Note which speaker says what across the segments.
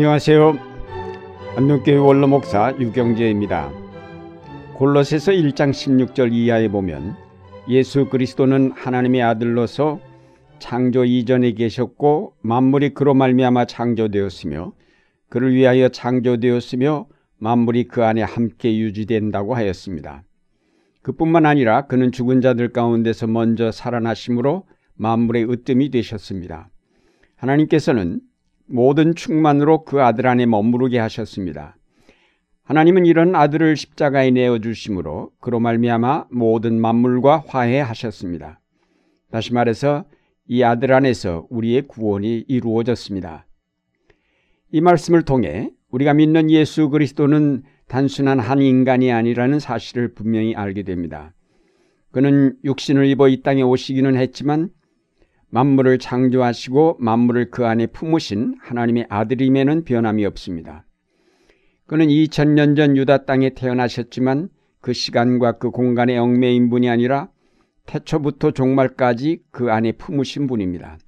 Speaker 1: 안녕하세요. 안동교회 원로 목사 유경재입니다. 골로새서 1장 16절 이하에 보면 예수 그리스도는 하나님의 아들로서 창조 이전에 계셨고 만물이 그로 말미암아 창조되었으며 그를 위하여 창조되었으며 만물이 그 안에 함께 유지된다고 하였습니다. 그뿐만 아니라 그는 죽은 자들 가운데서 먼저 살아나심으로 만물의 으뜸이 되셨습니다. 하나님께서는 모든 충만으로 그 아들 안에 머무르게 하셨습니다. 하나님은 이런 아들을 십자가에 내어 주심으로 그로 말미암아 모든 만물과 화해하셨습니다. 다시 말해서 이 아들 안에서 우리의 구원이 이루어졌습니다. 이 말씀을 통해 우리가 믿는 예수 그리스도는 단순한 한 인간이 아니라는 사실을 분명히 알게 됩니다. 그는 육신을 입어 이 땅에 오시기는 했지만 만물을 창조하시고 만물을 그 안에 품으신 하나님의 아들임에는 변함이 없습니다. 그는 2000년 전 유다 땅에 태어나셨지만 그 시간과 그 공간의 얽매인 분이 아니라 태초부터 종말까지 그 안에 품으신 분입니다.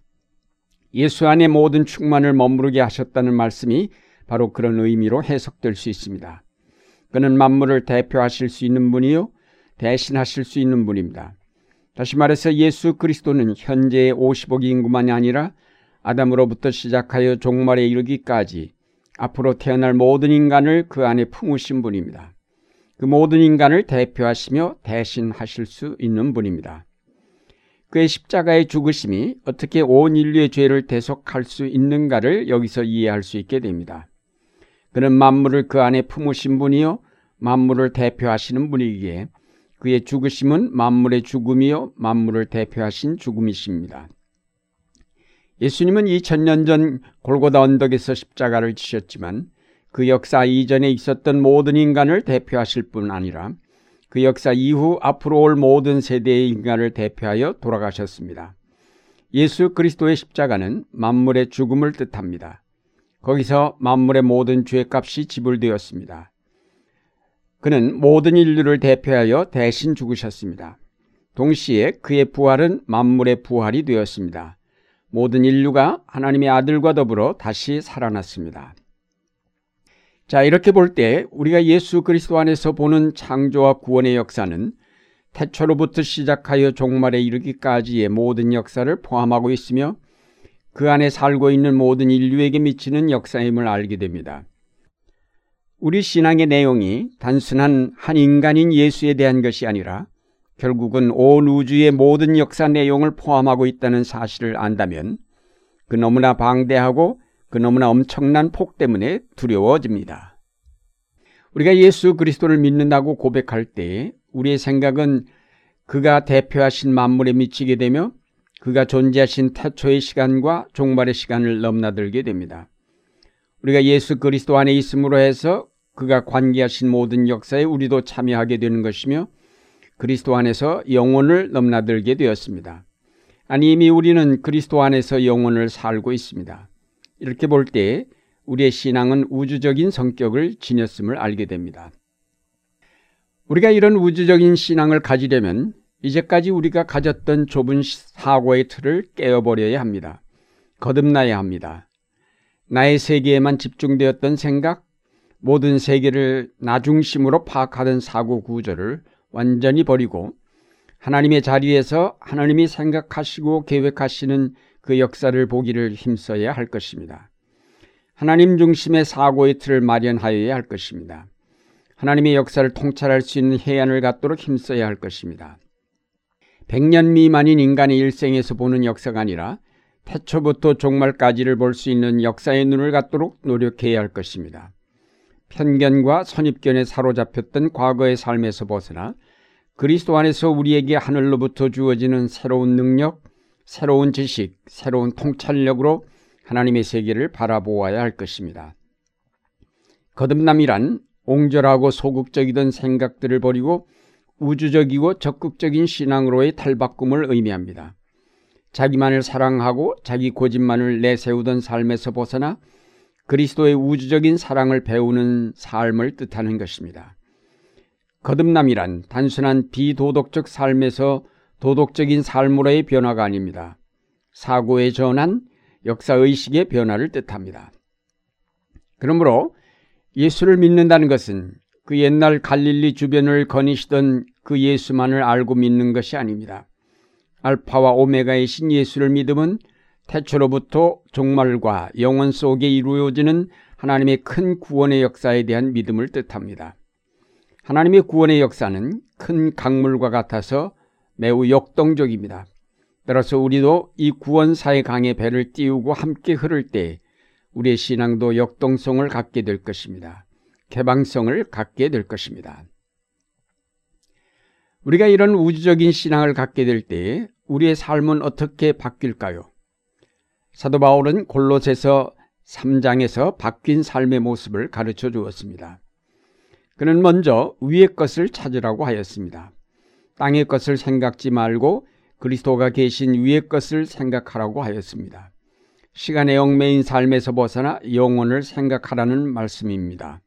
Speaker 1: 예수 안에 모든 충만을 머무르게 하셨다는 말씀이 바로 그런 의미로 해석될 수 있습니다. 그는 만물을 대표하실 수 있는 분이요 대신하실 수 있는 분입니다. 다시 말해서 예수 그리스도는 현재의 50억 인구만이 아니라 아담으로부터 시작하여 종말에 이르기까지 앞으로 태어날 모든 인간을 그 안에 품으신 분입니다. 그 모든 인간을 대표하시며 대신하실 수 있는 분입니다. 그의 십자가의 죽으심이 어떻게 온 인류의 죄를 대속할 수 있는가를 여기서 이해할 수 있게 됩니다. 그는 만물을 그 안에 품으신 분이요 만물을 대표하시는 분이기에 그의 죽으심은 만물의 죽음이요 만물을 대표하신 죽음이십니다. 예수님은 2000년 전 골고다 언덕에서 십자가를 지셨지만 그 역사 이전에 있었던 모든 인간을 대표하실 뿐 아니라 그 역사 이후 앞으로 올 모든 세대의 인간을 대표하여 돌아가셨습니다. 예수 그리스도의 십자가는 만물의 죽음을 뜻합니다. 거기서 만물의 모든 죄값이 지불되었습니다. 그는 모든 인류를 대표하여 대신 죽으셨습니다. 동시에 그의 부활은 만물의 부활이 되었습니다. 모든 인류가 하나님의 아들과 더불어 다시 살아났습니다. 자, 이렇게 볼 때 우리가 예수 그리스도 안에서 보는 창조와 구원의 역사는 태초로부터 시작하여 종말에 이르기까지의 모든 역사를 포함하고 있으며 그 안에 살고 있는 모든 인류에게 미치는 역사임을 알게 됩니다. 우리 신앙의 내용이 단순한 한 인간인 예수에 대한 것이 아니라 결국은 온 우주의 모든 역사 내용을 포함하고 있다는 사실을 안다면 그 너무나 방대하고 그 너무나 엄청난 폭 때문에 두려워집니다. 우리가 예수 그리스도를 믿는다고 고백할 때 우리의 생각은 그가 대표하신 만물에 미치게 되며 그가 존재하신 태초의 시간과 종말의 시간을 넘나들게 됩니다. 우리가 예수 그리스도 안에 있음으로 해서 그가 관계하신 모든 역사에 우리도 참여하게 되는 것이며 그리스도 안에서 영혼을 넘나들게 되었습니다. 아니 이미 우리는 그리스도 안에서 영혼을 살고 있습니다. 이렇게 볼 때 우리의 신앙은 우주적인 성격을 지녔음을 알게 됩니다. 우리가 이런 우주적인 신앙을 가지려면 이제까지 우리가 가졌던 좁은 사고의 틀을 깨어버려야 합니다. 거듭나야 합니다. 나의 세계에만 집중되었던 생각, 모든 세계를 나중심으로 파악하던 사고 구조를 완전히 버리고 하나님의 자리에서 하나님이 생각하시고 계획하시는 그 역사를 보기를 힘써야 할 것입니다. 하나님 중심의 사고의 틀을 마련하여야 할 것입니다. 하나님의 역사를 통찰할 수 있는 해안을 갖도록 힘써야 할 것입니다. 100년 미만인 인간의 일생에서 보는 역사가 아니라 태초부터 종말까지를 볼 수 있는 역사의 눈을 갖도록 노력해야 할 것입니다. 편견과 선입견에 사로잡혔던 과거의 삶에서 벗어나 그리스도 안에서 우리에게 하늘로부터 주어지는 새로운 능력, 새로운 지식, 새로운 통찰력으로 하나님의 세계를 바라보아야 할 것입니다. 거듭남이란 옹졸하고 소극적이던 생각들을 버리고 우주적이고 적극적인 신앙으로의 탈바꿈을 의미합니다. 자기만을 사랑하고 자기 고집만을 내세우던 삶에서 벗어나 그리스도의 우주적인 사랑을 배우는 삶을 뜻하는 것입니다. 거듭남이란 단순한 비도덕적 삶에서 도덕적인 삶으로의 변화가 아닙니다. 사고의 전환, 역사의식의 변화를 뜻합니다. 그러므로 예수를 믿는다는 것은 그 옛날 갈릴리 주변을 거니시던 그 예수만을 알고 믿는 것이 아닙니다. 알파와 오메가이신 예수를 믿음은 태초로부터 종말과 영원 속에 이루어지는 하나님의 큰 구원의 역사에 대한 믿음을 뜻합니다. 하나님의 구원의 역사는 큰 강물과 같아서 매우 역동적입니다. 따라서 우리도 이 구원사의 강에 배를 띄우고 함께 흐를 때 우리의 신앙도 역동성을 갖게 될 것입니다. 개방성을 갖게 될 것입니다. 우리가 이런 우주적인 신앙을 갖게 될 때 우리의 삶은 어떻게 바뀔까요? 사도 바울은 골로새서 3장에서 바뀐 삶의 모습을 가르쳐 주었습니다. 그는 먼저 위의 것을 찾으라고 하였습니다. 땅의 것을 생각지 말고 그리스도가 계신 위의 것을 생각하라고 하였습니다. 시간의 얽매인 삶에서 벗어나 영혼을 생각하라는 말씀입니다.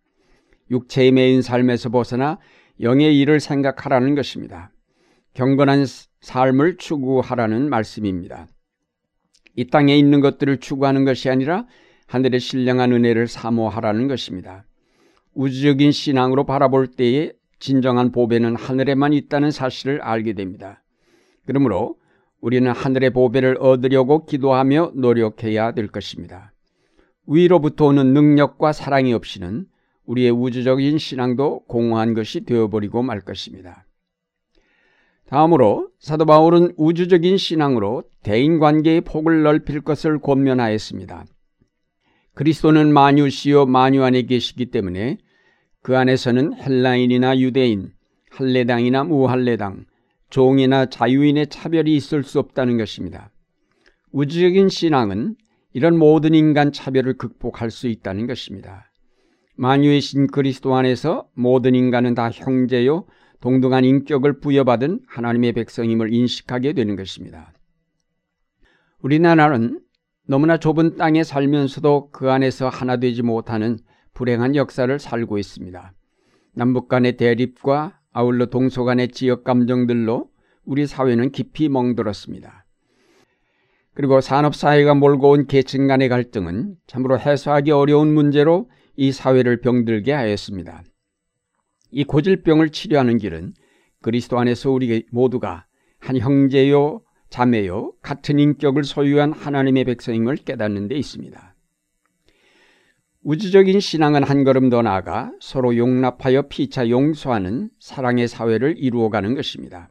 Speaker 1: 육체의 매인 삶에서 벗어나 영의 일을 생각하라는 것입니다. 경건한 삶을 추구하라는 말씀입니다. 이 땅에 있는 것들을 추구하는 것이 아니라 하늘의 신령한 은혜를 사모하라는 것입니다. 우주적인 신앙으로 바라볼 때에 진정한 보배는 하늘에만 있다는 사실을 알게 됩니다. 그러므로 우리는 하늘의 보배를 얻으려고 기도하며 노력해야 될 것입니다. 위로부터 오는 능력과 사랑이 없이는 우리의 우주적인 신앙도 공허한 것이 되어버리고 말 것입니다. 다음으로 사도 바울은 우주적인 신앙으로 대인 관계의 폭을 넓힐 것을 권면하였습니다. 그리스도는 만유시요 만유 안에 계시기 때문에 그 안에서는 헬라인이나 유대인, 할례당이나 무할례당, 종이나 자유인의 차별이 있을 수 없다는 것입니다. 우주적인 신앙은 이런 모든 인간 차별을 극복할 수 있다는 것입니다. 만유의 신 그리스도 안에서 모든 인간은 다 형제요 동등한 인격을 부여받은 하나님의 백성임을 인식하게 되는 것입니다. 우리나라는 너무나 좁은 땅에 살면서도 그 안에서 하나 되지 못하는 불행한 역사를 살고 있습니다. 남북 간의 대립과 아울러 동서 간의 지역 감정들로 우리 사회는 깊이 멍들었습니다. 그리고 산업사회가 몰고 온 계층 간의 갈등은 참으로 해소하기 어려운 문제로 이 사회를 병들게 하였습니다. 이 고질병을 치료하는 길은 그리스도 안에서 우리 모두가 한 형제요, 자매요, 같은 인격을 소유한 하나님의 백성임을 깨닫는 데 있습니다. 우주적인 신앙은 한 걸음 더 나아가 서로 용납하여 피차 용서하는 사랑의 사회를 이루어가는 것입니다.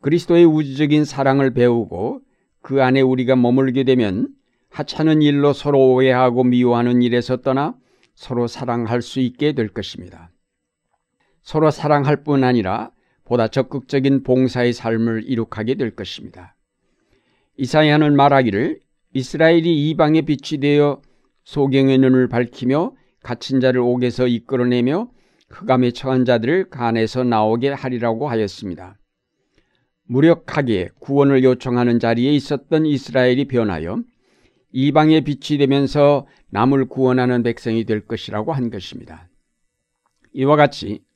Speaker 1: 그리스도의 우주적인 사랑을 배우고 그 안에 우리가 머물게 되면 하찮은 일로 서로 오해하고 미워하는 일에서 떠나 서로 사랑할 수 있게 될 것입니다. 서로 사랑할 뿐 아니라 보다 적극적인 봉사의 삶을 이룩하게 될 것입니다. 이사야는 말하기를 이스라엘이 이방의 빛이 되어 소경의 눈을 밝히며 갇힌 자를 옥에서 이끌어내며 흑암에 처한 자들을 간에서 나오게 하리라고 하였습니다. 무력하게 구원을 요청하는 자리에 있었던 이스라엘이 변하여 이방의 빛이 되면서 남을 구원하는 백성이 될 것이라고 한 것입니다. 이와 같이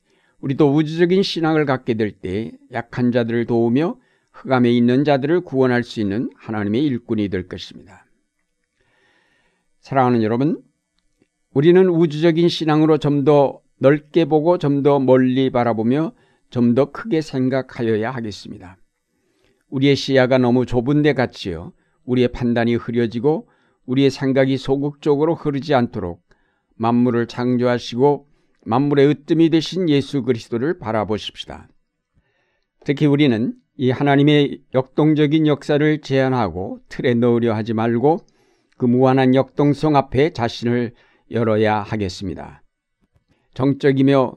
Speaker 1: 우리도 우주적인 신앙을 갖게 될 때 약한 자들을 도우며 흑암에 있는 자들을 구원할 수 있는 하나님의 일꾼이 될 것입니다. 사랑하는 여러분, 우리는 우주적인 신앙으로 좀 더 넓게 보고 좀 더 멀리 바라보며 좀 더 크게 생각하여야 하겠습니다. 우리의 시야가 너무 좁은데 같이요. 우리의 판단이 흐려지고 우리의 생각이 소극적으로 흐르지 않도록 만물을 창조하시고 만물의 으뜸이 되신 예수 그리스도를 바라보십시다. 특히 우리는 이 하나님의 역동적인 역사를 제한하고 틀에 넣으려 하지 말고 그 무한한 역동성 앞에 자신을 열어야 하겠습니다. 정적이며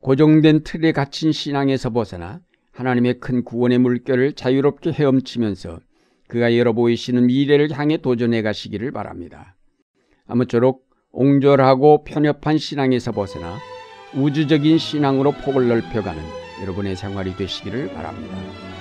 Speaker 1: 고정된 틀에 갇힌 신앙에서 벗어나 하나님의 큰 구원의 물결을 자유롭게 헤엄치면서 그가 열어 보이시는 미래를 향해 도전해 가시기를 바랍니다. 아무쪼록 옹졸하고 편협한 신앙에서 벗어나 우주적인 신앙으로 폭을 넓혀가는 여러분의 생활이 되시기를 바랍니다.